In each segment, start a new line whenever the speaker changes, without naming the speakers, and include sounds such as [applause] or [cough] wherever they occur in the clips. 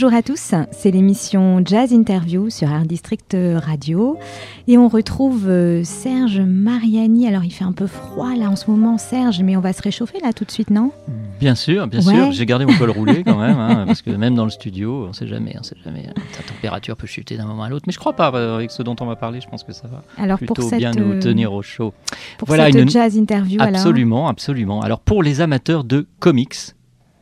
Bonjour à tous, c'est l'émission Jazz Interview sur Art District Radio et on retrouve euh, Serge Mariani. Alors il fait un peu froid là en ce moment Serge, mais on va se réchauffer là tout de suite, non?
Bien sûr, bien
Ouais.
sûr. J'ai gardé mon col roulé quand même, hein, [laughs] parce que même dans le studio, on sait jamais, on sait jamais. La température peut chuter d'un moment à l'autre, mais je crois pas euh, avec ce dont on va parler. Je pense que ça va
Alors
plutôt
pour cette,
bien nous
euh,
tenir au chaud.
pour
Voilà,
cette
une-
Jazz Interview alors
Absolument, absolument. Alors pour les amateurs de comics,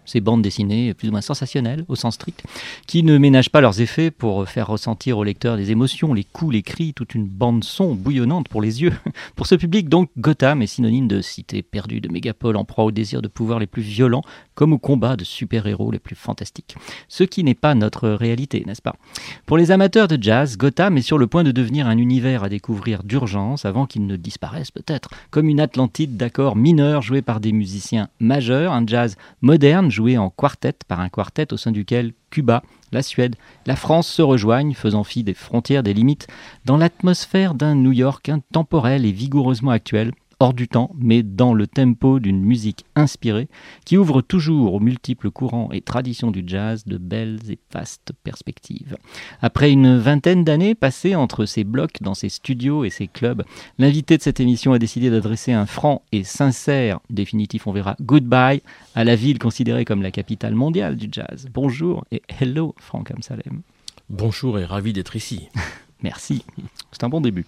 ces bandes dessinées plus ou moins sensationnelles au sens strict, qui ne ménagent pas leurs effets pour faire ressentir au lecteur des émotions, les coups, les cris, toute une bande son bouillonnante pour les yeux. [laughs] Pour ce public, donc, Gotham est synonyme de cité perdue, de mégapole en proie au désir de pouvoir les plus violents, comme au combat de super-héros les plus fantastiques. Ce qui n'est pas notre réalité, n'est-ce pas? Pour les amateurs de jazz, Gotham est sur le point de devenir un univers à découvrir d'urgence avant qu'il ne disparaisse peut-être, comme une Atlantide d'accords mineurs joués par des musiciens majeurs, un jazz moderne joué en quartet par un quartet au sein duquel Cuba, la Suède, la France se rejoignent, faisant fi des frontières, des limites, dans l'atmosphère d'un New York intemporel et vigoureusement actuel, hors du temps, mais dans le tempo d'une musique inspirée, qui ouvre toujours aux multiples courants et traditions du jazz de belles et vastes perspectives. Après une vingtaine d'années passées entre ces blocs dans ces studios et ces clubs, l'invité de cette émission a décidé d'adresser un franc et sincère, définitif on verra, goodbye à la ville considérée comme la capitale mondiale du jazz. Bonjour et hello Franck Amsalem.
Bonjour et ravi d'être ici. [laughs]
Merci. C'est un bon début.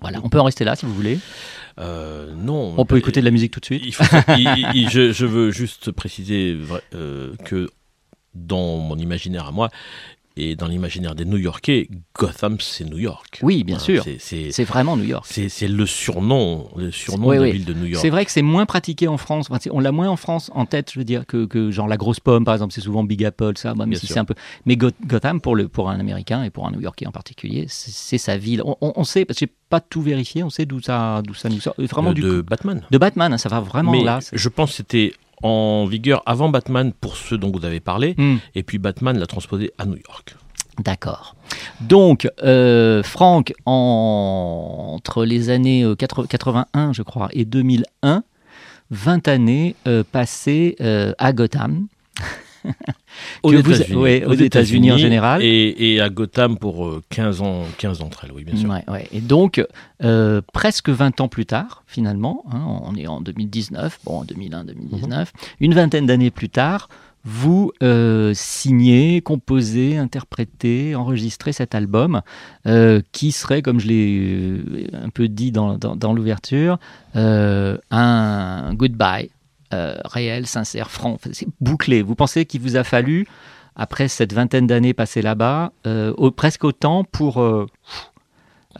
Voilà, on peut en rester là si vous voulez.
Euh, non.
On peut écouter de la musique tout de suite.
il faut- il- il- je, [laughs] je veux juste préciser euh, que dans mon imaginaire à moi et dans l'imaginaire des New-Yorkais, Gotham c'est New York.
Oui, bien sûr.
c'est-
vraiment New York.
c'est- le surnom, le surnom
Oui,
de la
oui.
ville de New York.
C'est vrai que c'est moins pratiqué en France. Enfin, on l'a moins en France en tête, je veux dire, que, que genre la grosse pomme, par exemple, c'est souvent Big Apple, ça. Même
Bien
si c'est un peu. Mais Go- Gotham, pour, le, pour un Américain et pour un New-Yorkais en particulier, c'est sa ville. On, on- on sait, parce que j'ai pas tout vérifié, on sait d'où ça, d'où ça nous sort. Vraiment
de,
du
de Batman.
de Batman, hein, ça va vraiment
Mais
là.
je pense que c'était en vigueur avant Batman pour ceux dont vous avez parlé,
Hmm.
et puis Batman l'a transposé à New York.
D'accord. Donc, euh, Franck, en- entre les années euh, 80 81, je crois, et 2001, 20 années euh, passées euh, à Gotham.
Aux États-Unis.
ouais, en général.
Et, et à Gotham pour euh, 15 ans, 15 d'entre elles, oui, bien sûr.
Ouais, ouais. Et donc, euh, presque 20 ans plus tard, finalement, hein, on est en 2019, bon, en 2001-2019, une vingtaine d'années plus tard, vous euh, signez, composez, interprétez, enregistrez cet album euh, qui serait, comme je l'ai euh, un peu dit dans, dans- dans l'ouverture, euh, un goodbye euh, réel, sincère, franc. C'est bouclé. Vous pensez qu'il vous a fallu, après cette vingtaine d'années passées là-bas, euh, au- presque autant pour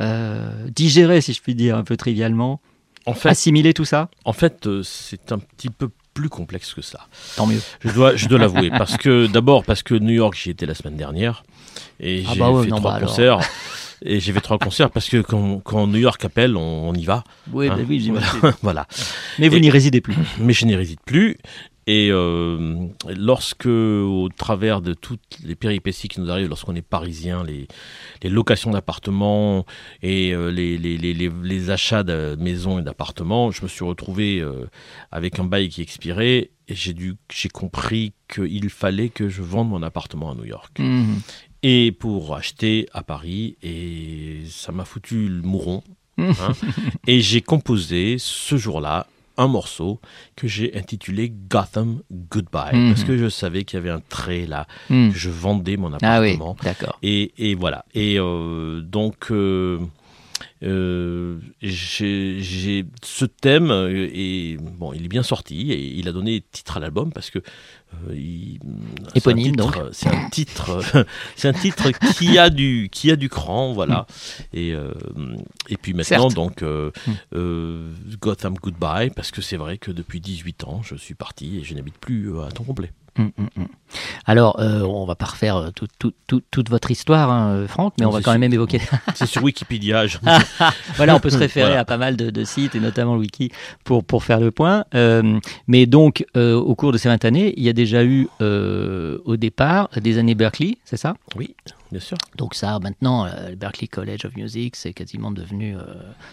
euh, digérer, si je puis dire, un peu trivialement,
En fait,
assimiler tout ça
en fait c'est un petit peu plus complexe que ça.
Tant mieux.
Je dois, je dois l'avouer. Parce que, d'abord, parce que New York, j'y étais la semaine dernière. Et
Ah
j'ai
bah ouais,
fait
non,
trois
bah
concerts. [laughs] Et j'ai fait trois concerts parce que quand, quand New York appelle, on, on y va.
Oui,
Hein
bah oui, j'imagine. [laughs]
voilà.
Mais vous n'y résidez plus.
Mais je n'y réside plus. Et euh, lorsque, au travers de toutes les péripéties qui nous arrivent lorsqu'on est parisien, les, les locations d'appartements et euh, les, achats de maisons et d'appartements, je me suis retrouvé euh, avec un bail qui expirait et j'ai compris qu'il fallait que je vende mon appartement à New York.
Mhm.
Et pour acheter à Paris, et ça m'a foutu le mouron. hein. [laughs] et j'ai composé ce jour-là un morceau que j'ai intitulé Gotham Goodbye,
Mhm.
parce que je savais qu'il y avait un trait là,
Mhm.
que je vendais mon
Ah oui,
appartement.
d'accord.
Et, et voilà. Et euh, donc, euh, euh, j'ai ce thème euh, et bon, il est bien sorti et il a donné titre à l'album parce que euh, il- c'est un
Éponyme,
titre-
donc.
C'est un titre, [laughs] c'est un titre qui a du qui a du cran, voilà. Et euh, et puis maintenant
Certes.
donc euh,
Mm.
euh, Gotham Goodbye parce que c'est vrai que depuis 18 ans je suis parti et je n'habite plus à temps complet.
Hum, hum, hum. Alors, euh, on va pas refaire euh, tout- tout- tout- toute votre histoire, hein, Franck, mais on va quand même évoquer. [laughs] [laughs]
C'est sur Wikipédia. je- [laughs]
voilà, on peut se référer
Voilà.
à pas mal de, de sites et notamment le wiki pour, pour faire le point. Euh, mais donc, euh, au cours de ces 20 années, il y a déjà eu au départ des années Berkeley, c'est ça?
Oui, bien sûr.
Donc ça, maintenant, euh, le Berkeley College of Music, c'est quasiment devenu. euh,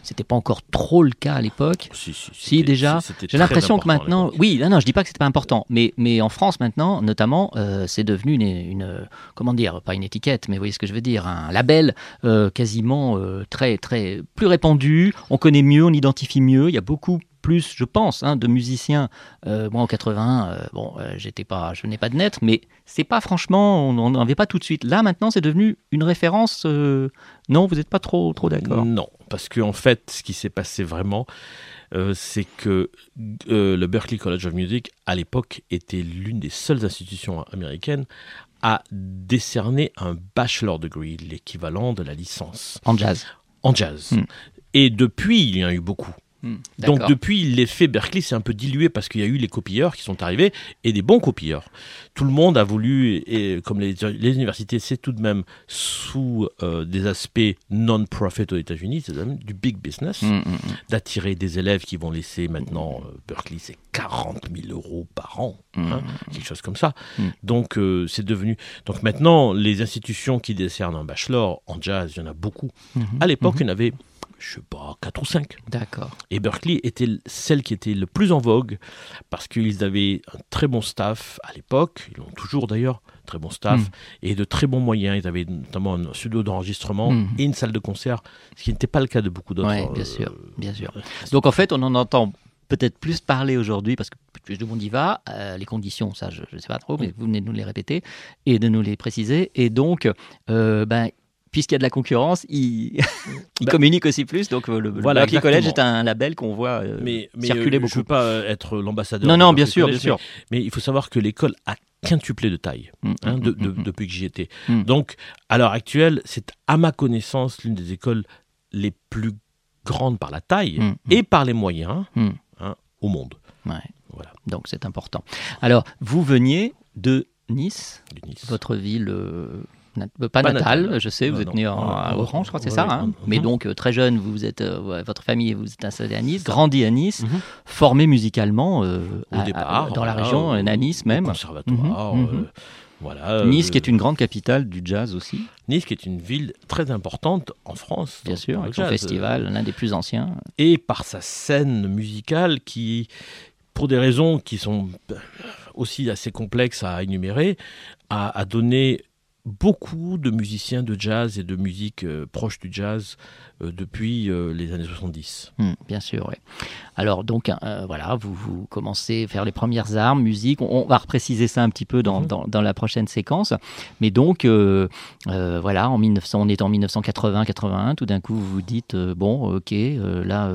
C'était pas encore trop le cas à l'époque.
Si, si,
Si, déjà. J'ai l'impression que maintenant, oui, non, non, je dis pas que c'était pas important, mais, mais en France maintenant, notamment, euh, c'est devenu une, une, euh, comment dire, pas une étiquette, mais vous voyez ce que je veux dire, un label euh, quasiment euh, très, très plus répandu. On connaît mieux, on identifie mieux. Il y a beaucoup plus, je pense, hein, de musiciens. Euh, moi, en 81, euh, bon, euh, j'étais pas, je venais pas de naître, mais c'est pas franchement, on n'en avait pas tout de suite. Là, maintenant, c'est devenu une référence. non, vous n'êtes pas trop, trop d'accord?
Non, parce qu'en en fait, ce qui s'est passé vraiment, c'est que le Berklee College of Music, à l'époque, était l'une des seules institutions américaines à décerner un bachelor degree, l'équivalent de la licence
En jazz.
en jazz.
Hmm.
Et depuis, il y en a eu beaucoup.
Hmm,
Donc depuis, l'effet Berkeley s'est un peu dilué parce qu'il y a eu les copieurs qui sont arrivés et des bons copieurs. Tout le monde a voulu, et comme les, les universités, c'est tout de même sous euh, des aspects non-profit aux États-Unis, c'est du big business,
hum, hum.
d'attirer des élèves qui vont laisser maintenant euh, Berkeley, c'est 40 000 euros par an, hein, quelque chose comme ça. Donc euh, c'est devenu. Donc maintenant, les institutions qui décernent un bachelor en jazz, il y en a beaucoup.
Mhm.
À l'époque, il y en avait, je sais pas, 4 ou 5.
D'accord.
Et Berkeley était celle qui était le plus en vogue parce qu'ils avaient un très bon staff à l'époque, ils l'ont toujours d'ailleurs, très bon staff,
Mm.
et de très bons moyens. Ils avaient notamment un studio d'enregistrement
Mm.
et une salle de concert, ce qui n'était pas le cas de beaucoup d'autres.
Ouais, bien
euh,
sûr, bien sûr. Donc en fait, on en entend peut-être plus parler aujourd'hui parce que plus de monde y va. Euh, les conditions, ça, je ne sais pas trop, mais vous venez de nous les répéter et de nous les préciser. Et donc, euh, ben, puisqu'il y a de la concurrence, il, [laughs] il
Bah,
communique aussi plus. Donc euh, le,
voilà,
Berklee College est un label qu'on voit euh,
mais, mais
circuler
euh,
beaucoup.
Je ne veux pas euh, être l'ambassadeur.
Non, non, bien sûr, bien sûr.
Mais, mais il faut savoir que l'école a quintuplé de taille
Mm,
hein,
mm,
de-
mm,
de- depuis que j'y étais. Donc, à l'heure actuelle, c'est à ma connaissance l'une des écoles les plus grandes par la taille et par les moyens hein, au monde.
Ouais.
Voilà,
Donc c'est important. Alors, vous veniez de Nice,
de Nice.
votre ville. euh, pas,
Pas
natale,
natale.
je sais, vous
Non,
êtes
non.
né en-
Ouais,
à Oran, je crois, c'est ça. hein. Mais donc, euh, très jeune, vous êtes, euh, votre famille vous êtes installé à Nice, grandi à Nice,
Mhm.
formé musicalement euh,
Au
à- à-
départ,
dans la région, à Nice même.
Conservatoire.
Mhm,
euh,
mhm.
voilà,
Nice, qui
euh,
est une grande capitale du jazz aussi,
Nice, qui est une ville très importante en France.
bien sûr, avec son festival, l'un des plus anciens.
et par sa scène musicale qui, pour des raisons qui sont euh, aussi assez complexes à énumérer, a, a donné beaucoup de musiciens de jazz et de musique euh, proche du jazz euh, depuis euh, les années 70.
Hmm, bien sûr, oui. Alors, donc, voilà, vous, vous commencez à faire les premières armes, musique. On, on va repréciser ça un petit peu dans,
Mhm.
dans, dans la prochaine séquence. Mais donc, voilà, en 1900, on est en 1980-81. Tout d'un coup, vous vous dites, bon, ok, là,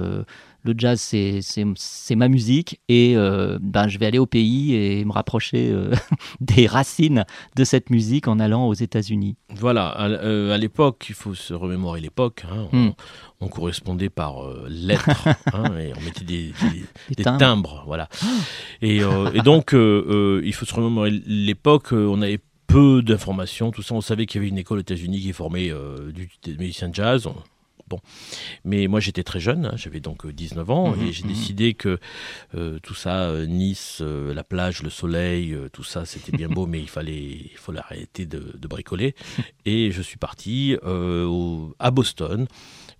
le jazz, c'est- ma musique. Et euh, ben, je vais aller au pays et me rapprocher euh, [laughs] des racines de cette musique en allant aux États-Unis.
Voilà, à, euh, à l'époque, il faut se remémorer l'époque, hein, on,
Hmm.
on correspondait par lettres, [laughs] hein, et on mettait des, des-
Des
des
timbres.
timbres. voilà. Et, et donc, il faut se remémorer l'époque, on avait peu d'informations, tout ça, on savait qu'il y avait une école aux États-Unis qui formait du, des musiciens de jazz. on- Bon, mais moi j'étais très jeune, hein, j'avais donc euh, 19 ans
Mhm,
et j'ai
mhm.
décidé que euh, tout ça, euh, Nice, euh, la plage, le soleil, euh, tout ça, c'était bien beau, [laughs] mais il fallait, il fallait arrêter de, de bricoler. Et je suis parti euh, au- à Boston,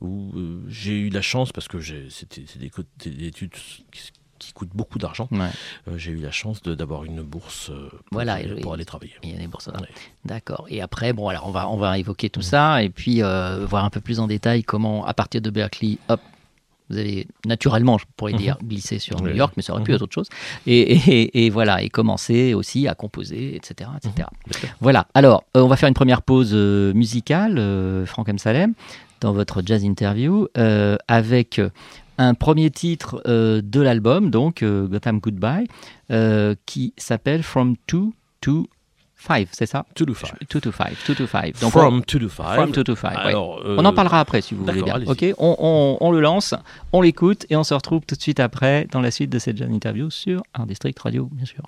où euh, j'ai eu la chance, parce que c'était des, des études qui, qui coûtent beaucoup d'argent,
Ouais.
euh, j'ai eu la chance de- d'avoir une bourse euh, pour,
Voilà,
pour
et-
aller travailler.
Il y a des bourses.
Ouais.
D'accord. Et après, bon, alors on va, on va évoquer tout ça et puis euh, voir un peu plus en détail comment, à partir de Berkeley, hop, vous avez naturellement, je pourrais dire, glissé sur New. York, mais ça aurait pu
Mhm.
être autre chose. Et, et- et voilà, et commencer aussi à composer, etc. etc.
Sûr.
Voilà. Alors, euh, on va faire une première pause euh, musicale, euh, Franck M. Salem. dans votre jazz interview avec un premier titre euh, de l'album, donc euh, Gotham Goodbye, euh, qui s'appelle From 2 to 5, c'est ça?
2 to 5.
2 to 5, 2 to 5. Donc,
From
on,
2 to 5.
from 2 to 5, ouais.
Alors, euh,
on en parlera après si vous voulez bien. Ok, on, on- on le lance, on l'écoute et on se retrouve tout de suite après dans la suite de cette jazz interview sur Art District Radio, bien sûr.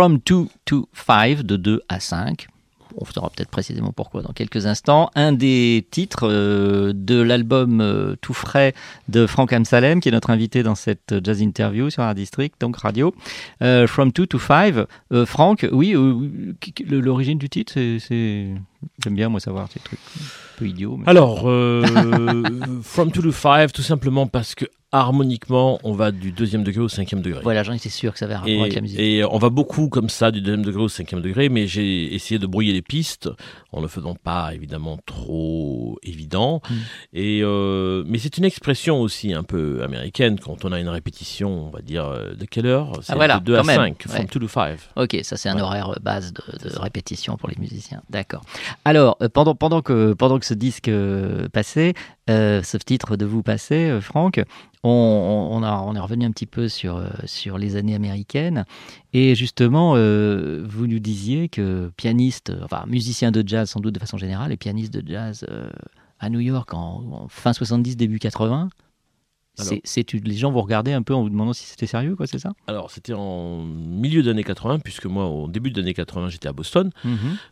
From 2 to 5, de 2 à 5. On saura peut-être précisément pourquoi dans quelques instants. Un des titres euh, de l'album euh, tout frais de Franck Amsalem, qui est notre invité dans cette jazz interview sur Art District, donc radio. Euh, From 2 to 5. Euh, Franck, oui, l'origine du titre, c'est. J'aime bien, moi, savoir ces trucs un peu idiots. mais-
Alors, euh, [laughs] From 2 to 5, tout simplement parce que harmoniquement, on va du deuxième degré au cinquième degré.
Voilà, j'en étais sûr que ça avait rapport
Et,
avec la musique.
et on va beaucoup comme ça du deuxième degré au cinquième degré, mais j'ai essayé de brouiller les pistes en ne faisant pas évidemment trop évident.
Mm.
Et euh, mais c'est une expression aussi un peu américaine quand on a une répétition, on va dire euh, de quelle heure? C'est
Ah, voilà,
de 2 à
quand même.
5,
Ouais.
from 2 to 5.
Ok, ça c'est un horaire euh, base de, de
C'est
répétition pour les musiciens. D'accord. Alors, euh, pendant, pendant, que, pendant que ce disque passait, euh, ce titre de vous passait, euh, Franck, on, on, on a, on est revenu un petit peu sur, euh, sur les années américaines. Et justement, euh, vous nous disiez que pianiste, enfin musicien de jazz sans doute de façon générale, et pianiste de jazz euh, à New York en, en fin 70, début 80, c'est,
Alors-
c'est, les gens vous regardaient un peu en vous demandant si c'était sérieux, quoi, c'est ça?
Alors c'était en milieu d'année 80, puisque moi au début d'année 80 j'étais à Boston.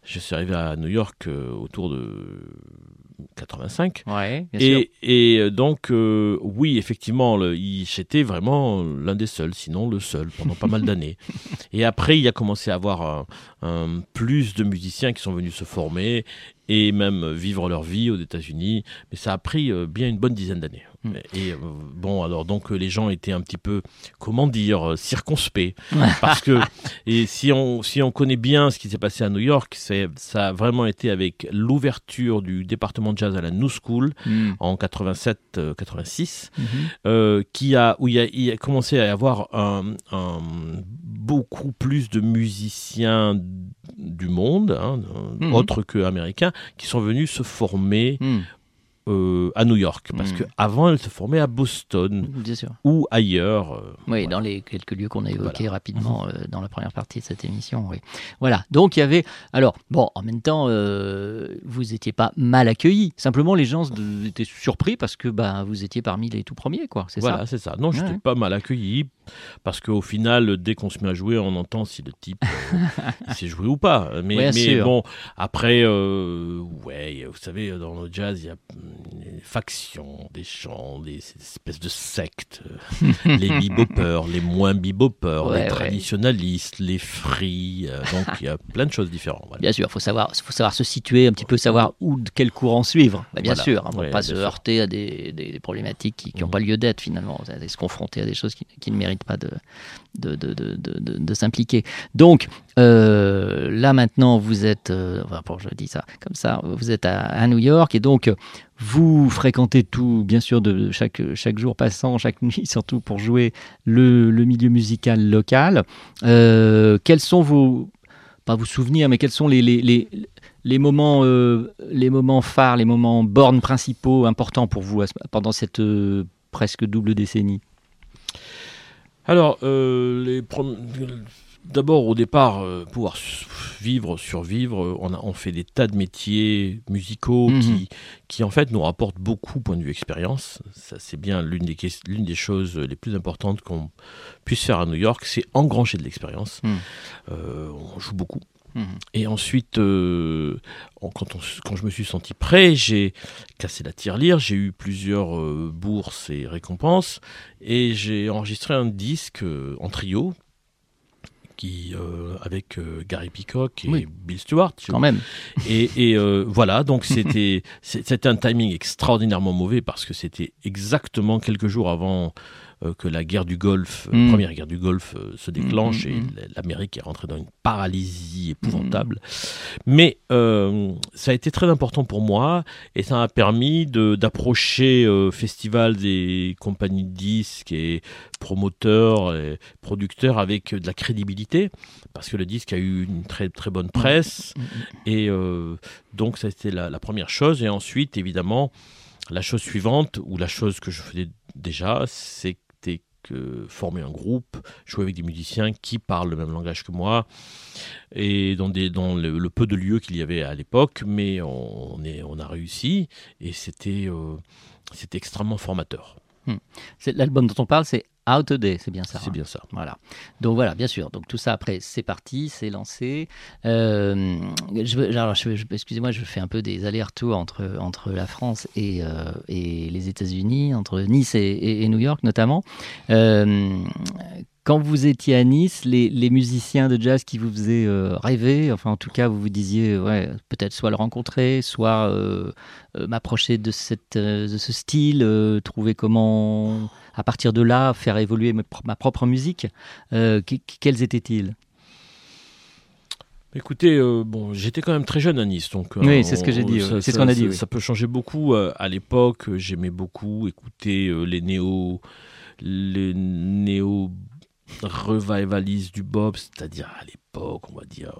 Je suis arrivé à New York euh, autour de 85.
Ouais, bien sûr.
Et, euh, donc, euh, oui, effectivement, le- il- j'étais vraiment l'un des seuls, sinon le seul, pendant pas mal d'années. [laughs] Et après, il y a commencé à avoir un, un plus de musiciens qui sont venus se former et même vivre leur vie aux États-Unis. Mais ça a pris euh, bien une bonne dizaine d'années. Et euh, bon, alors donc euh, les gens étaient un petit peu, comment dire, euh, circonspects. [laughs] parce que et si on, si on connaît bien ce qui s'est passé à New York, c'est, ça a vraiment été avec l'ouverture du département de jazz à la New School
Mm.
en 87-86,
Mhm.
euh, qui a, où il y a, il y a commencé à y avoir un, un- beaucoup plus de musiciens du monde, hein,
Mhm.
autres que américains, qui sont venus se former
Mm.
Euh, à New York. Parce
Mhm.
que qu'avant, elles se formaient à Boston
Bien sûr.
ou ailleurs. euh,
Oui,
voilà.
dans les quelques lieux qu'on a évoqués
Voilà.
rapidement euh, dans la première partie de cette émission. Oui. Voilà. Donc il y avait. Alors bon, en même temps, euh, vous n'étiez pas mal accueillis. Simplement, les gens étaient surpris parce que bah, vous étiez parmi les tout premiers, quoi. C'est
Voilà,
ça.
c'est ça. Non, j'étais
Ouais.
pas mal accueilli parce qu'au final, dès qu'on se met à jouer, on entend si le type euh, [laughs] sait jouer ou pas. Mais, bon, après, euh, ouais, vous savez, dans le jazz, il y a des factions, des chants, des espèces de sectes. euh, les bebopers, les moins bebopers,
Ouais,
les
ouais.
traditionalistes, les free. euh, donc, il y a plein de choses différentes. voilà.
Bien sûr, il faut savoir, faut savoir se situer un petit peu, savoir où, de quel courant suivre. Bah, bien
Voilà.
sûr, hein, pour
Ouais,
pas se
sûr.
heurter à des, des- des problématiques qui n'ont
Mhm.
pas lieu d'être finalement, se confronter à des choses qui, qui ne méritent pas de, de, de, de, de- de- de s'impliquer. Donc euh, là maintenant, vous êtes, euh, enfin, bon, je dis ça comme ça, vous êtes à, à New York et donc vous fréquentez tout, bien sûr, de chaque, jour passant, chaque [laughs] nuit, surtout pour jouer le, milieu musical local. Euh, quels sont vos, pas vos souvenirs, mais quels sont les, moments, euh, les moments phares, les moments bornes principaux importants pour vous pendant cette euh, presque double décennie?
Alors, les d'abord au départ, euh, pouvoir vivre, survivre, euh, on, a, on fait des tas de métiers musicaux
Mhm.
qui, qui en fait nous rapportent beaucoup point de vue expérience. Ça c'est bien l'une des, l'une des choses les plus importantes qu'on puisse faire à New York, c'est engranger de l'expérience.
Mhm.
Euh, on joue beaucoup.
Mhm.
Et ensuite, euh, quand, on quand je me suis senti prêt, j'ai cassé la tirelire, j'ai eu plusieurs euh, bourses et récompenses, et j'ai enregistré un disque euh, en trio qui, euh, avec euh, Gary Peacock et
Oui.
Bill Stewart.
Quand même.
Et, et, euh, voilà, donc [laughs] c'était un timing extraordinairement mauvais parce que c'était exactement quelques jours avant que la guerre du Golfe, euh,
Mm.
la première guerre du Golfe euh, se déclenche
Mm, mm,
et
mm.
l'Amérique est rentrée dans une paralysie épouvantable. Mais euh, ça a été très important pour moi et ça m'a permis d'approcher euh, festival des compagnies de disques et promoteurs et producteurs avec de la crédibilité parce que le disque a eu une très très bonne presse
Mm, mm.
et euh, donc ça a été la, la première chose et ensuite évidemment la chose suivante ou la chose que je faisais déjà c'était former un groupe jouer avec des musiciens qui parlent le même langage que moi et dans, des, dans le, peu de lieux qu'il y avait à l'époque mais on, est, on a réussi et c'était euh, extrêmement formateur.
C'est- L'album dont on parle, c'est Out a Day, c'est bien ça.
C'est
hein.
bien ça.
Voilà. Donc voilà, bien sûr. Donc tout ça après, c'est parti, c'est lancé. Euh, je, je- excusez-moi, je fais un peu des allers-retours entre entre la France et euh, et les États-Unis, entre Nice et, et- et New York notamment. Euh, quand vous étiez à Nice, les, les musiciens de jazz qui vous faisaient euh, rêver, enfin en tout cas vous vous disiez ouais, peut-être soit le rencontrer, soit euh, euh, m'approcher de, cette, de ce style, trouver comment à partir de là faire évoluer ma, pro- ma propre musique. Euh, que- quels étaient-ils?
Écoutez, euh, bon, j'étais quand même très jeune à Nice, donc euh,
Oui, c'est ce que j'ai dit. C'est ce qu'on a dit,
Ça,
oui.
ça peut changer beaucoup. à l'époque, j'aimais beaucoup écouter les néo, les néo revivalistes du Bob, c'est-à-dire à l'époque, on va dire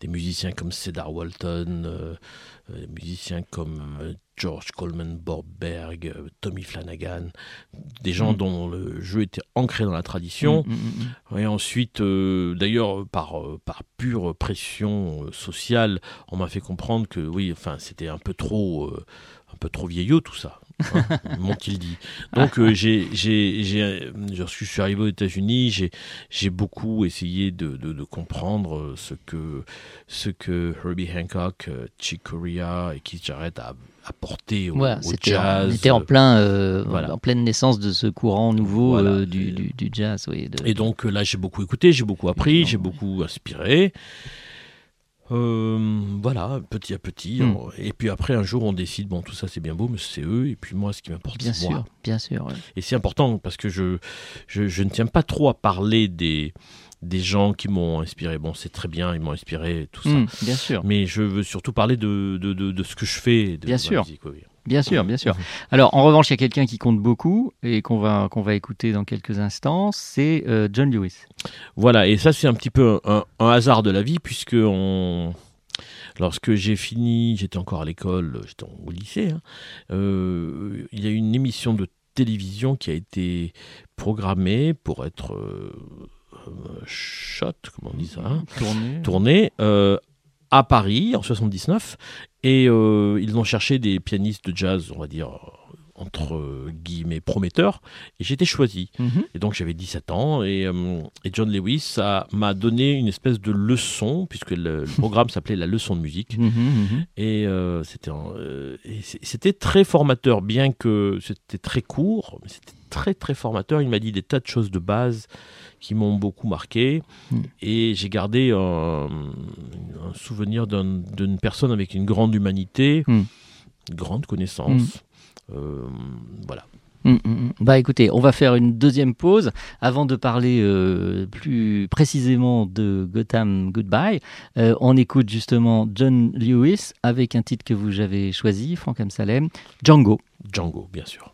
des musiciens comme Cedar Walton, euh, euh, des musiciens comme euh, George Coleman Borberg, Tommy Flanagan, des gens
Mm.
dont le jeu était ancré dans la tradition.
Mm, mm.
Et ensuite, euh, d'ailleurs, par, par pure pression sociale, on m'a fait comprendre que oui, enfin, c'était un peu trop, euh, un peu trop vieillot tout ça, hein, m'ont-ils dit. Donc, euh, j'ai, j'ai, j'ai, lorsque je suis arrivé aux États-Unis, j'ai, j'ai beaucoup essayé de, de, de comprendre euh, ce que, ce que Herbie Hancock, euh, Chick Corea et Keith Jarrett a apporté au,
Voilà,
jazz.
on était en, plein, euh,
voilà.
en pleine naissance de ce courant nouveau
Voilà.
euh, du, du, du jazz. Oui, de-
Et donc là, j'ai beaucoup écouté, j'ai beaucoup appris, j'ai beaucoup inspiré. Euh, voilà, petit à petit.
Mm.
on- Et puis après, un jour, on décide, bon, tout ça c'est bien beau, mais c'est eux. Et puis moi, ce qui m'importe,
bien
c'est moi.
sûr, bien sûr. ouais.
Et c'est important parce que je, je, je ne tiens pas trop à parler des, des gens qui m'ont inspiré. Bon, c'est très bien, ils m'ont inspiré, tout ça.
Mm, bien sûr.
Mais je veux surtout parler de, de, de, de ce que je fais. De
Bien sûr.
musique, oui.
Bien sûr, bien sûr. Alors, en revanche, il y a quelqu'un qui compte beaucoup et qu'on va, qu'on va écouter dans quelques instants, c'est euh, John Lewis.
Voilà, et ça c'est un petit peu un, un hasard de la vie, puisque on... lorsque j'ai fini, j'étais encore à l'école, j'étais au lycée, hein, euh, il y a eu une émission de télévision qui a été programmée pour être euh, shot, comment on dit ça hein,
Tourné.
tournée euh, à Paris en 79 et euh, ils ont cherché des pianistes de jazz, on va dire entre guillemets prometteurs et été choisi.
Mhm.
Et donc j'avais 17 ans et, euh, et John Lewis m'a donné une espèce de leçon puisque le, le programme s'appelait la leçon de musique
Mhm, mhm.
et euh, c'était euh, c'était très formateur bien que c'était très court mais c'était très très formateur il m'a dit des tas de choses de base qui m'ont beaucoup marqué
Mm.
et j'ai gardé un, un souvenir d'un- d'une personne avec une grande humanité
Mm.
une grande connaissance Euh, voilà
Mm, mm, mm. Bah écoutez, on va faire une deuxième pause avant de parler euh, plus précisément de Gotham Goodbye. Euh, on écoute justement John Lewis avec un titre que vous avez choisi, Franck Amsalem, Django.
Django bien sûr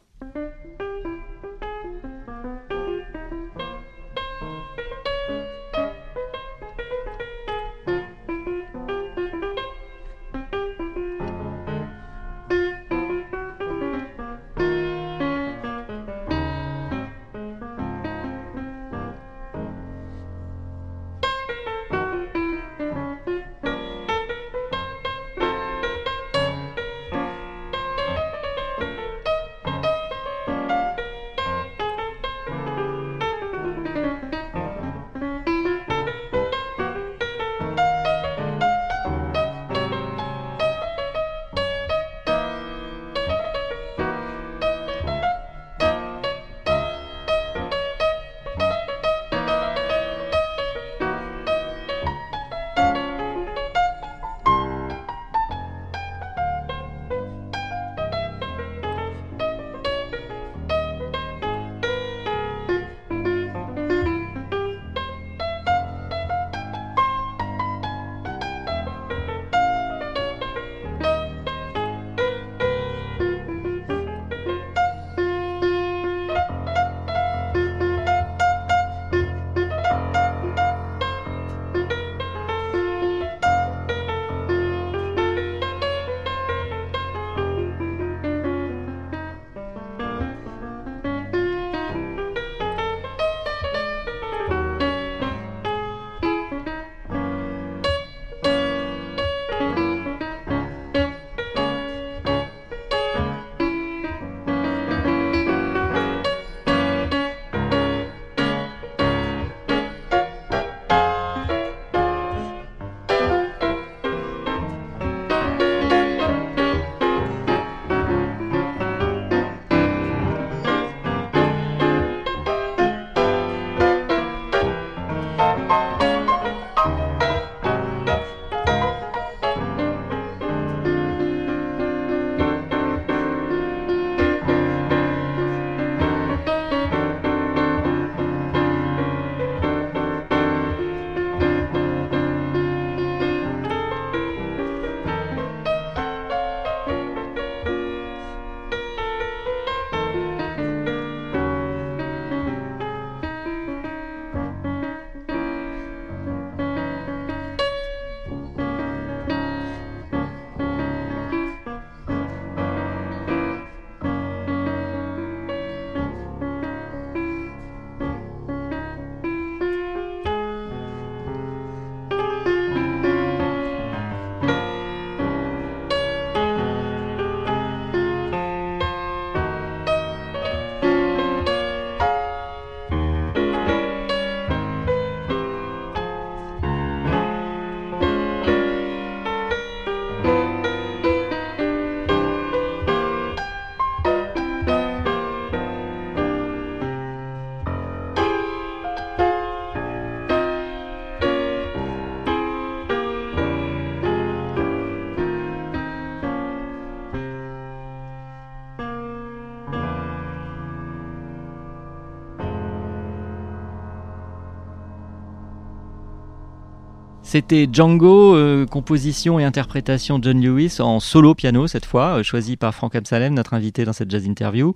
C'était Django, euh, composition et interprétation John Lewis en solo piano cette fois, euh, choisi par Franck Absalem, notre invité dans cette jazz interview.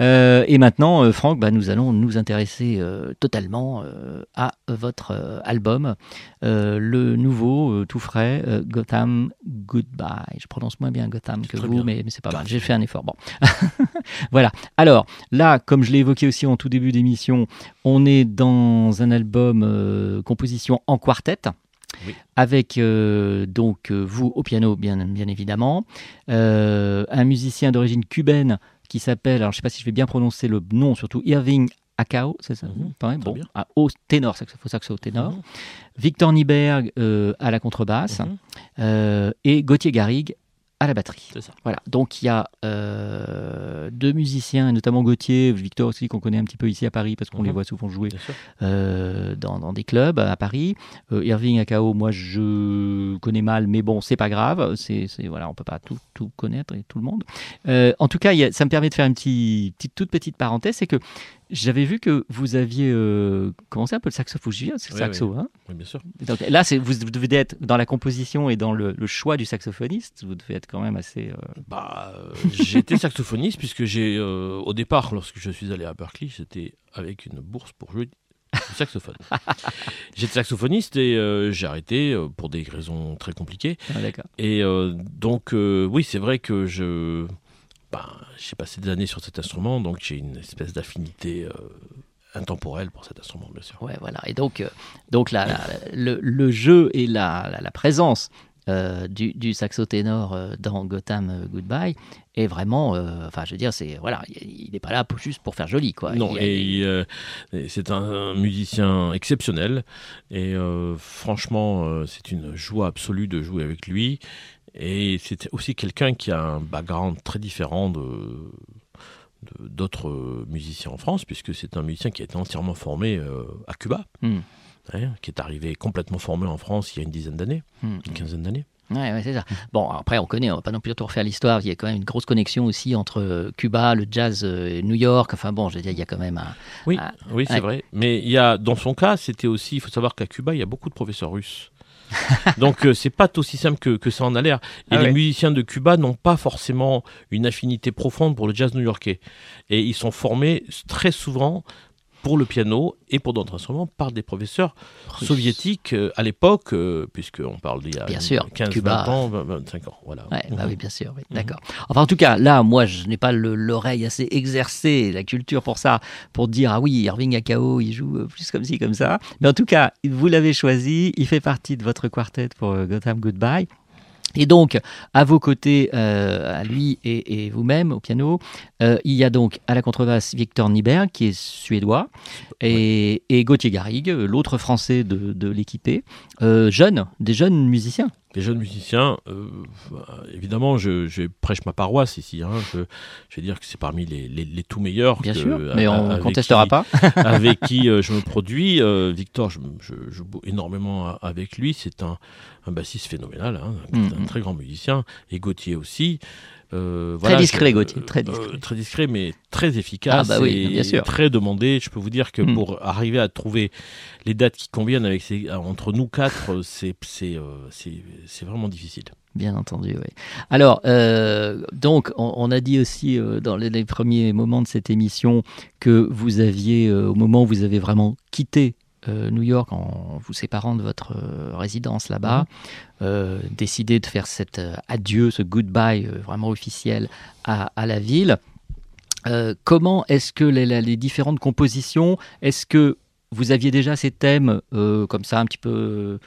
Euh, et maintenant, Franck, bah, nous allons nous intéresser totalement à votre album, le nouveau, tout frais, Gotham Goodbye. Je prononce moins bien Gotham que vous,
bien.
mais, mais c'est pas mal. J'ai fait un effort. Bon, [laughs] voilà. Alors là, comme je l'ai évoqué aussi en tout début d'émission, on est dans un album composition en quartet.
Oui.
Avec euh, donc euh, vous au piano, bien, bien évidemment, euh, un musicien d'origine cubaine qui s'appelle, alors je ne sais pas si je vais bien prononcer le nom, surtout Irving Akao, c'est ça pareil
très
Bon, à haut ténor, saxo, saxo ténor.
Mhm.
Victor Nieberg euh, à la contrebasse
Mhm.
euh, et Gauthier Garrigue à la batterie.
Ça.
Voilà, donc il y a euh, deux musiciens, notamment Gauthier, Victor aussi, qu'on connaît un petit peu ici à Paris parce qu'on
Mhm.
les voit souvent jouer euh, dans, dans des clubs à Paris. Euh, Irving Akao, moi je connais mal, mais bon, c'est pas grave. C'est, voilà, on peut pas tout, tout connaître et tout le monde. En tout cas, a- ça me permet de faire une petite, petite- toute petite parenthèse, c'est que j'avais vu que vous aviez euh, commencé un peu le saxophone, c'est le
Oui,
saxo, hein
Oui, bien sûr.
donc là, vous devez être dans la composition et dans le, le choix du saxophoniste. Vous devez être quand même assez. euh,
Bah, euh, été saxophoniste puisque j'ai, euh, au départ, lorsque je suis allé à Berkeley, j'étais avec une bourse pour jouer du saxophone. [laughs] J'étais saxophoniste et euh, j'ai arrêté euh, pour des raisons très compliquées.
ah, d'accord.
Et euh, donc, oui, c'est vrai que je, ben, j'ai passé des années sur cet instrument, donc j'ai une espèce d'affinité euh, intemporelle pour cet instrument, bien sûr.
Ouais, voilà. Et donc, euh, donc la- la- le, le jeu et la, la- présence euh, du, du saxo ténor euh, dans Gotham Goodbye est vraiment. Enfin, je veux dire, c'est voilà, il n'est pas là pour- juste pour faire joli, quoi.
Non,
a-
et c'est un, un musicien exceptionnel. Et franchement, c'est une joie absolue de jouer avec lui. Et c'est aussi quelqu'un qui a un background très différent de d'autres musiciens en France, puisque c'est un musicien qui a été entièrement formé euh, à Cuba,
Hmm.
hein, qui est arrivé complètement formé en France il y a une dizaine d'années,
Hmm.
une quinzaine d'années.
Ouais, ouais, c'est ça. Bon, après, on connaît, on va pas non plus tout refaire l'histoire. Il y a quand même une grosse connexion aussi entre euh, Cuba, le jazz euh, et New York. Enfin bon, je veux dire, il y a quand même un.
Oui, oui, c'est vrai. Mais il y a, dans son cas, c'était aussi, il faut savoir qu'à Cuba, il y a beaucoup de professeurs russes. [laughs] Donc euh, c'est pas aussi simple que, que ça en a l'air. Et
Ah
les
ouais.
musiciens de Cuba n'ont pas forcément une affinité profonde pour le jazz new-yorkais. Et ils sont formés très souvent pour le piano et pour d'autres instruments par des professeurs
Russe.
soviétiques euh, à l'époque, euh, puisqu'on parle d'il y a
Bien sûr,
15,
Cuba.
20 ans, 20, 25 ans. Voilà.
Ouais, bah
Mhm.
oui, bien sûr, oui, d'accord. Enfin, en tout cas, là, moi, je n'ai pas le- l'oreille assez exercée, la culture pour ça, pour dire, ah oui, Irving Akao, il joue euh, plus comme ci, comme ça. Mais en tout cas, vous l'avez choisi, il fait partie de votre quartet pour euh, Gotham Goodbye. Et donc, à vos côtés, euh, à lui et, et vous-même au piano, euh, il y a donc à la contrebasse Victor Nieberg, qui est suédois, et, et Gauthier Garrigue, l'autre français de, de l'équipé, euh, jeunes, des jeunes musiciens.
Les jeunes musiciens, euh, évidemment, je, je prêche ma paroisse ici. hein. Je, je vais dire que c'est parmi les, les- les tout meilleurs.
Bien
que-
sûr, mais
a-
on ne contestera
qui-
pas. [laughs]
avec qui euh, je me produis. Euh, Victor, je, je joue énormément avec lui. C'est un, un bassiste phénoménal, hein, un,
Mhm.
un très grand musicien. Et Gauthier aussi. Euh,
Très discret, Gauthier, très
euh,
discret.
très discret, mais très efficace.
Ah bah oui,
et
bien sûr.
Très demandé. Je peux vous dire que
Mhm.
pour arriver à trouver les dates qui conviennent avec ces, entre nous quatre, euh, c'est euh, vraiment difficile.
Bien entendu, oui. Alors, euh, donc, on, on a dit aussi euh, dans les, les premiers moments de cette émission que vous aviez, euh, au moment où vous avez vraiment quitté euh, New York en vous séparant de votre euh, résidence là-bas, euh, décidé de faire cet euh, adieu, ce goodbye vraiment officiel à, à la ville. Comment est-ce que les, les différentes compositions, est-ce que vous aviez déjà ces thèmes comme ça un petit peu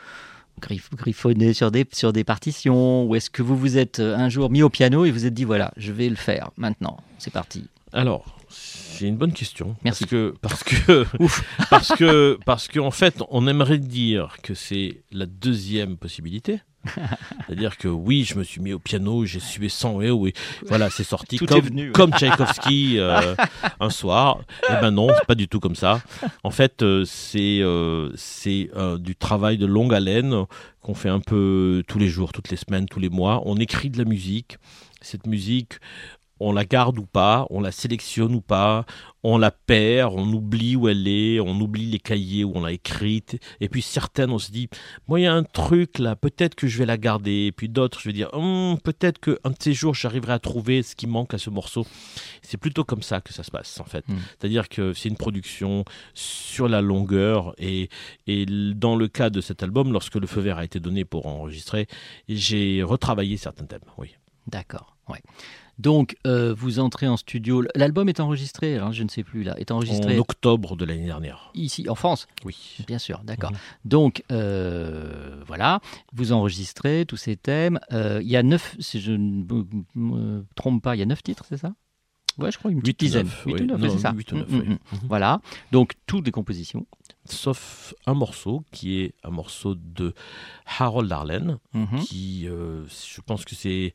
griff- griffonnés sur des, sur des partitions Ou est-ce que vous vous êtes un jour mis au piano et vous êtes dit voilà, je vais le faire maintenant, c'est parti?
Alors, c'est une bonne question.
Merci.
Parce que, parce que, [laughs] [laughs] parce que, parce qu'en fait, on aimerait dire que c'est la deuxième possibilité. [laughs] C'est-à-dire que oui, je me suis mis au piano, j'ai sué 100 et oui, voilà, c'est sorti
Tout
comme,
venu, ouais.
comme Tchaïkovski euh, un soir. Eh ben non, c'est pas du tout comme ça. En fait, euh, c'est euh, c'est du travail de longue haleine qu'on fait un peu tous les jours, toutes les semaines, tous les mois. On écrit de la musique. Cette musique, on la garde ou pas, on la sélectionne ou pas, on la perd, on oublie où elle est, on oublie les cahiers où on l'a écrite. Et puis certaines, on se dit, moi, il y a un truc là, peut-être que je vais la garder. Et puis d'autres, je vais dire, Hum, peut-être qu'un de ces jours, j'arriverai à trouver ce qui manque à ce morceau. C'est plutôt comme ça que ça se passe, en fait.
Mm.
C'est-à-dire que c'est une production sur la longueur. Et, et dans le cas de cet album, lorsque le feu vert a été donné pour enregistrer, j'ai retravaillé certains thèmes, oui.
D'accord, ouais. Donc, euh, vous entrez en studio. L'album est enregistré, hein, je ne sais plus là, est enregistré
En octobre de l'année dernière.
ici, en France?
Oui.
Bien sûr, d'accord.
Mhm.
Donc, euh, voilà, vous enregistrez tous ces thèmes. Euh, Il y a neuf, si je ne me- trompe pas, il y a neuf titres, c'est ça? Ouais, je crois une petite
Huit ou
dizaine.
neuf,
Huit
oui.
ou neuf,
Non,
c'est ça?
ou
Mm,
oui.
mm, mm. Voilà, donc toutes des compositions.
Sauf un morceau qui est un morceau de Harold Arlen,
Mhm.
qui, je pense que c'est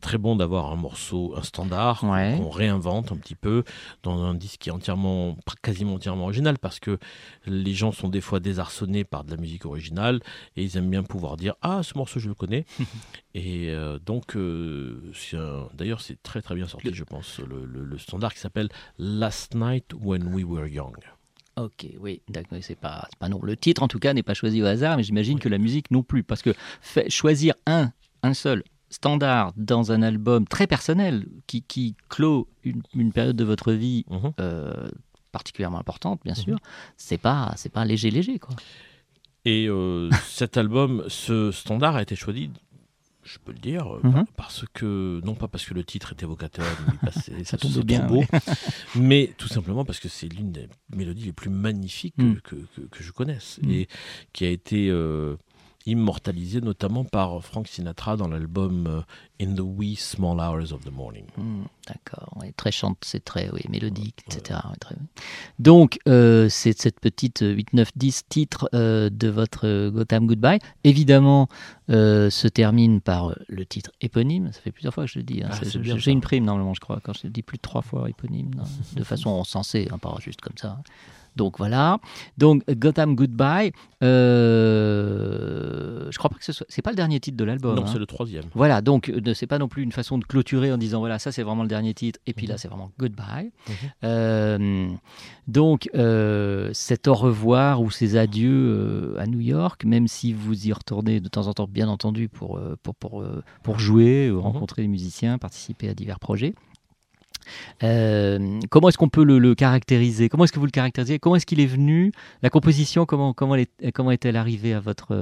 très bon d'avoir un morceau, un standard
Ouais.
qu'on réinvente un petit peu dans un disque qui est entièrement, quasiment entièrement original, parce que les gens sont des fois désarçonnés par de la musique originale et ils aiment bien pouvoir dire ah ce morceau je le connais [laughs] et euh, donc euh, un- d'ailleurs c'est très très bien sorti je pense le, le- le standard qui s'appelle Last Night When We Were Young.
Ok, oui, d'accord, c'est pas, pas non. Le titre, en tout cas, n'est pas choisi au hasard, mais j'imagine que la musique non plus, parce que fait- choisir un, un seul standard dans un album très personnel qui, qui clôt une, une période de votre vie
Mhm.
euh, particulièrement importante, bien sûr, c'est pas, c'est pas léger, léger, quoi.
Et euh, [laughs] cet album, ce standard a été choisi, je peux le dire, euh,
Mhm.
par- parce que, non pas parce que le titre est évocateur, [laughs]
Ça tombe bien,
beau, mais tout simplement parce que c'est l'une des mélodies les plus magnifiques que,
Mm.
que, que- que je connaisse
Mm.
et qui a été euh, immortalisée notamment par Frank Sinatra dans l'album euh, In the Wee Small Hours of the Morning.
Hmm, D'accord, oui, très chante, c'est très oui, mélodique, etc. très- Donc, euh, c'est cette petite 8, 9, 10 titres euh, de votre Gotham Goodbye. Évidemment, euh, se termine par le titre éponyme. Ça fait plusieurs fois que je le dis. hein.
Ah,
J'ai une prime normalement, je crois, quand je le dis plus de trois fois éponyme, non, de [laughs] façon sensée, hein, pas juste comme ça. Donc voilà. Donc Gotham Goodbye. Euh, je crois pas que ce soit. C'est pas le dernier titre de l'album.
non,
hein.
c'est le troisième.
Voilà, donc ne- c'est pas non plus une façon de clôturer en disant voilà, ça c'est vraiment le dernier titre, et puis là
Mhm.
c'est vraiment goodbye.
Mhm.
Euh, donc euh, cet au revoir ou ces adieux euh, à New York, même si vous y retournez de temps en temps, bien entendu, pour, euh, pour, pour, pour jouer, euh, rencontrer des musiciens, participer à divers projets. Euh, comment est-ce qu'on peut le, le caractériser? Comment est-ce que vous le caractérisez? Comment est-ce qu'il est venu? La composition, comment, comment, est- comment est-elle arrivée à votre,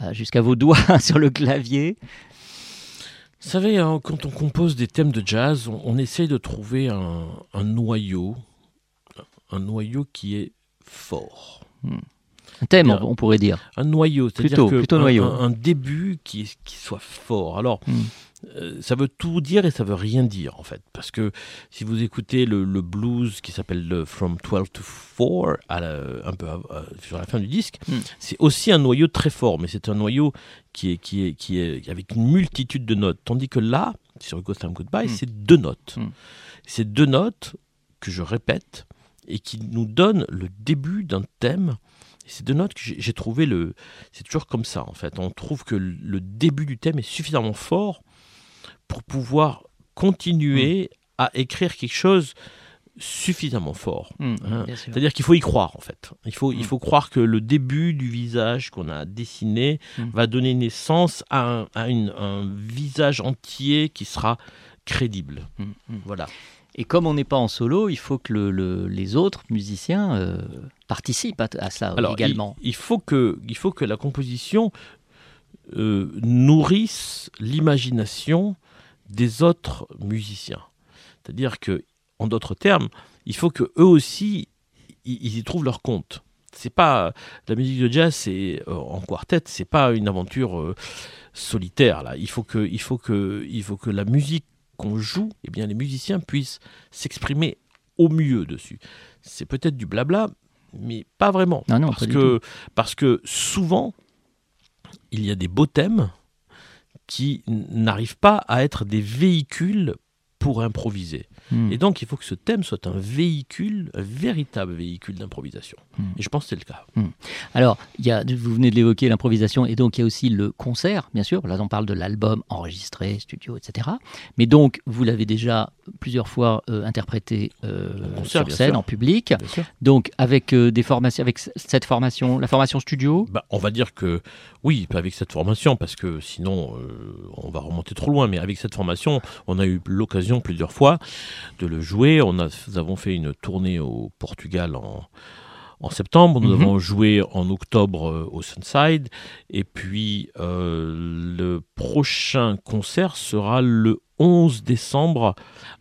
euh, jusqu'à vos doigts [laughs] sur le clavier?
Vous savez, hein, quand on compose des thèmes de jazz, on, on essaye de trouver un, un noyau, un noyau qui est fort.
Un thème, on, pourrait dire.
Un noyau, c'est-à-dire
Plutôt- plutôt
un,
noyau.
un- un début qui soit fort. Alors,
Hmm.
Euh, ça veut tout dire et ça veut rien dire en fait, parce que si vous écoutez le, le blues qui s'appelle le From 12 to 4, à la- un peu euh, sur la fin du disque,
Hmm.
c'est aussi un noyau très fort, mais c'est un noyau qui est, qui est, qui est avec une multitude de notes, tandis que là, sur Gotham Goodbye,
Hmm.
c'est deux notes.
Hmm.
C'est deux notes que je répète et qui nous donnent le début d'un thème. Et ces deux notes que j'ai trouvé le, c'est toujours comme ça en fait. On trouve que le début du thème est suffisamment fort pour pouvoir continuer à écrire quelque chose suffisamment fort.
Hmm,
Hein. C'est-à-dire qu'il faut y croire en fait. Il faut,
Mm.
il faut croire que le début du visage qu'on a dessiné
Mm.
va donner naissance à, un, à une- un visage entier qui sera crédible. Voilà.
Et comme on n'est pas en solo, il faut que le- le- les autres musiciens euh, participent à, à ça
Alors,
également.
Il, il faut que, il faut que la composition euh, nourrisse l'imagination des autres musiciens. C'est-à-dire que, en d'autres termes, il faut que eux aussi, ils, y trouvent leur compte. C'est pas la musique de jazz, c'est euh, en quartet, c'est pas une aventure euh, solitaire là. Il faut que, il faut que, il faut que la musique qu'on joue, eh bien les musiciens puissent s'exprimer au mieux dessus. C'est peut-être du blabla, mais pas vraiment.
Non, non,
parce
pas
que parce que souvent il y a des beaux thèmes qui n'arrivent pas à être des véhicules pour improviser. Et donc, il faut que ce thème soit un véhicule, un véritable véhicule d'improvisation.
Hmm.
Et je pense que c'est le cas.
Alors, il y a, vous venez de l'évoquer, l'improvisation, et donc il y a aussi le concert, bien sûr. Là, on parle de l'album enregistré, studio, etc. Mais donc, vous l'avez déjà plusieurs fois euh, interprété euh,
concert,
sur scène, en public. Donc, avec euh, des formations, avec cette formation, la formation studio?
Bah, on va dire que oui, avec cette formation, parce que sinon euh, on va remonter trop loin, mais avec cette formation, on a eu l'occasion plusieurs fois de le jouer. On a, nous avons fait une tournée au Portugal en, en septembre, nous
Mhm.
avons joué en octobre euh, au Sunside, et puis euh, le prochain concert sera le 11 décembre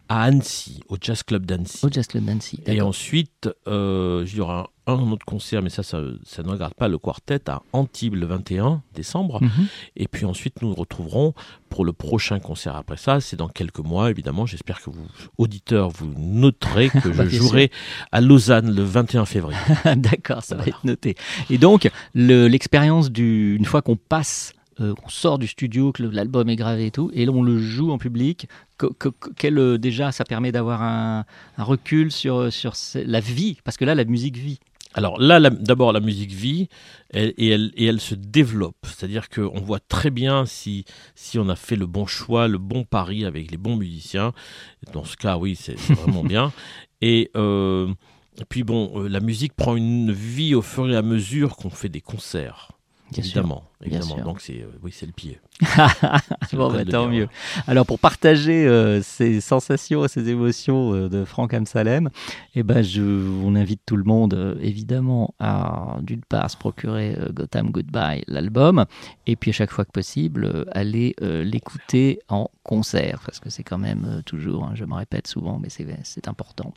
à Annecy, au Jazz Club d'Annecy.
Au Jazz Club Nancy.
Et ensuite, euh, il y aura un, un autre concert, mais ça, ça, ça ne regarde pas le quartet à Antibes le 21 décembre.
Mhm.
Et puis ensuite, nous nous retrouverons pour le prochain concert après ça. C'est dans quelques mois, évidemment. J'espère que vous, auditeurs, vous noterez [laughs] que je
Bah, bien
jouerai à Lausanne le 21 février. [laughs]
D'accord, ça va être noté. Et donc, le- l'expérience du, une fois qu'on passe, euh, on sort du studio, que l'album est gravé et tout, et là, on le joue en public. que- que- que- quel, euh, déjà, ça permet d'avoir un, un recul sur, sur ce- la vie, parce que là, la musique vit.
Alors là, d'abord, la musique vit elle- et, elle, et elle se développe. C'est-à-dire qu'on voit très bien si, si on a fait le bon choix, le bon pari avec les bons musiciens. Dans ce cas, oui, c'est vraiment bien. [laughs] Et euh, puis bon, euh, la musique prend une vie au fur et à mesure qu'on fait des concerts.
Bien sûr.
évidemment,
Bien
évidemment.
sûr.
Donc c'est euh, oui, c'est le pied. [laughs]
Bon, bah, tant mieux. Alors, pour partager euh, ces sensations et ces émotions euh, de Franck Amsalem, eh ben, je, on invite tout le monde, euh, évidemment, à, d'une part, se procurer Gotham Goodbye, l'album, et puis à chaque fois que possible, aller l'écouter en concert, parce que c'est quand même toujours, hein, je me répète souvent, mais c'est, c'est important,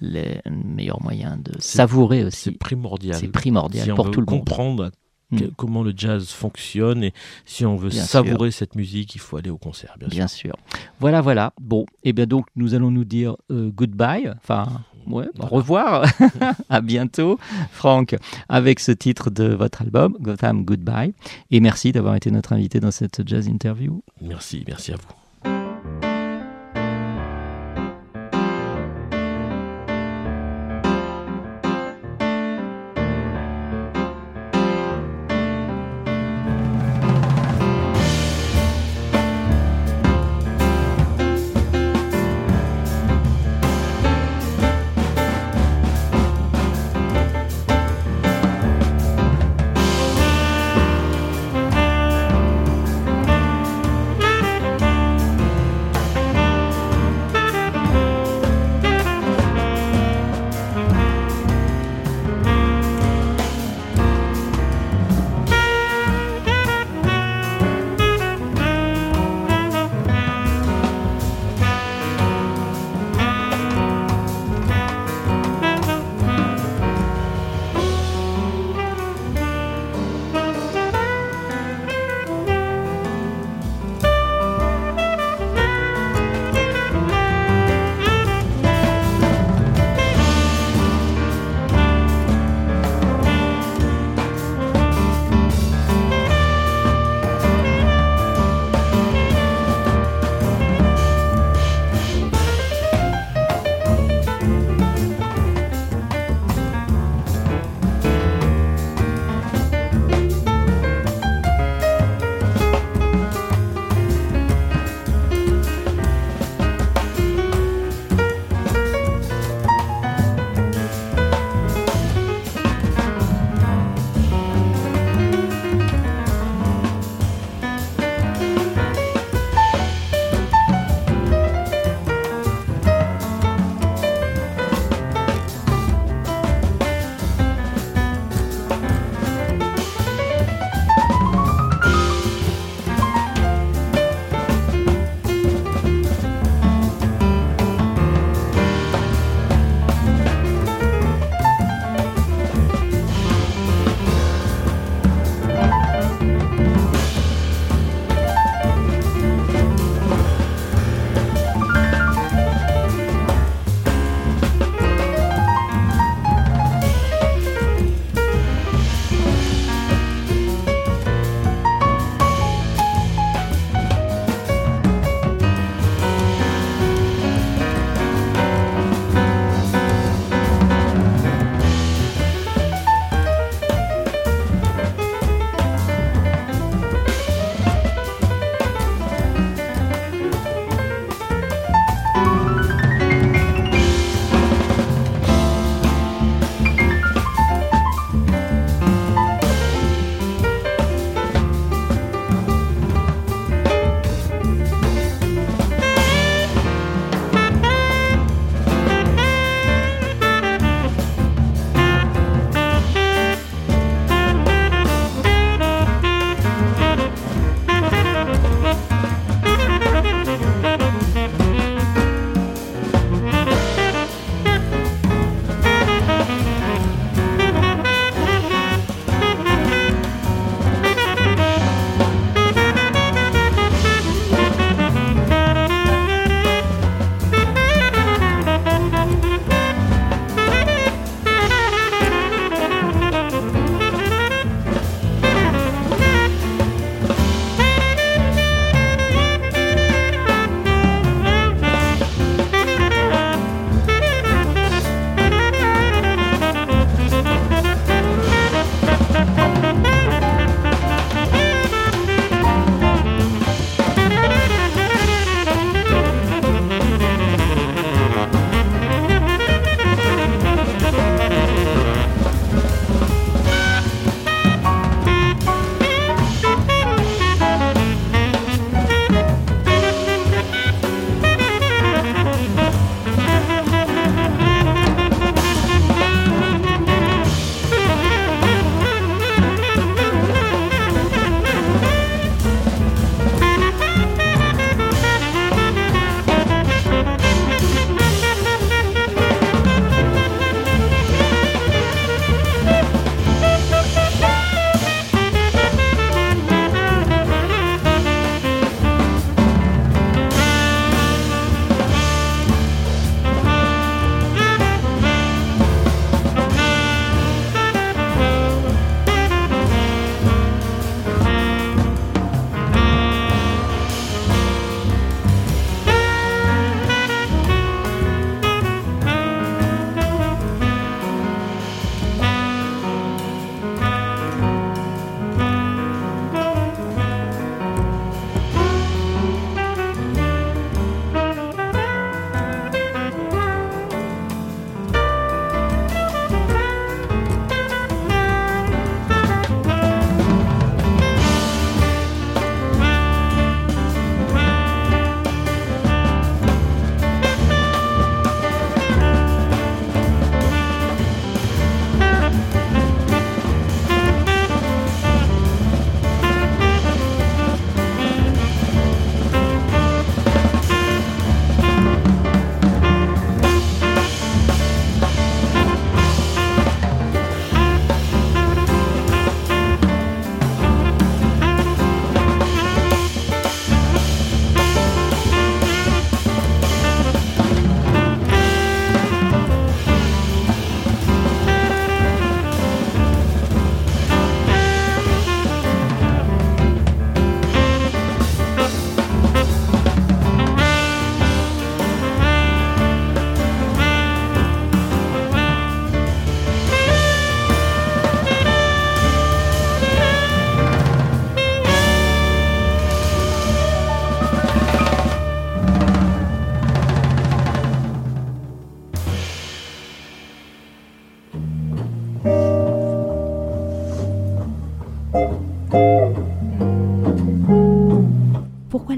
le meilleur moyen de
C'est-
savourer
C'est
aussi.
primordial.
C'est primordial
si on
pour
veut
tout le monde.
comprendre
Mm.
que- comment le jazz fonctionne et si on veut
Bien
savourer cette musique, il faut aller au concert, bien sûr.
Bien sûr. Voilà, voilà. Bon, et bien donc nous allons nous dire euh, goodbye. Enfin, ouais, au revoir. [laughs] à bientôt, Franck, avec ce titre de votre album, Gotham Goodbye. Et merci d'avoir été notre invité dans cette jazz interview.
Merci, merci à vous.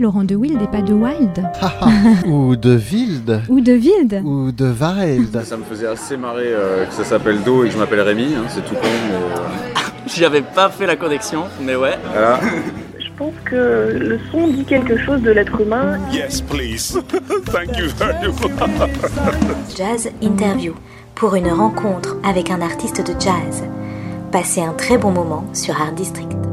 Laurent de Wild et pas de Wild [laughs]
Ou de Wild
Ou de Wild
Ou de Wild
Ça me faisait assez marrer euh, que ça s'appelle Do et que je m'appelle Rémi, hein, c'est tout con, mais euh,
J'avais pas fait la connexion, mais ouais.
voilà. [laughs]
Je pense que le son dit quelque chose de l'être humain.
Yes, please. [laughs] Thank you very much.
Jazz Interview pour une rencontre avec un artiste de jazz. Passez un très bon moment sur Art District.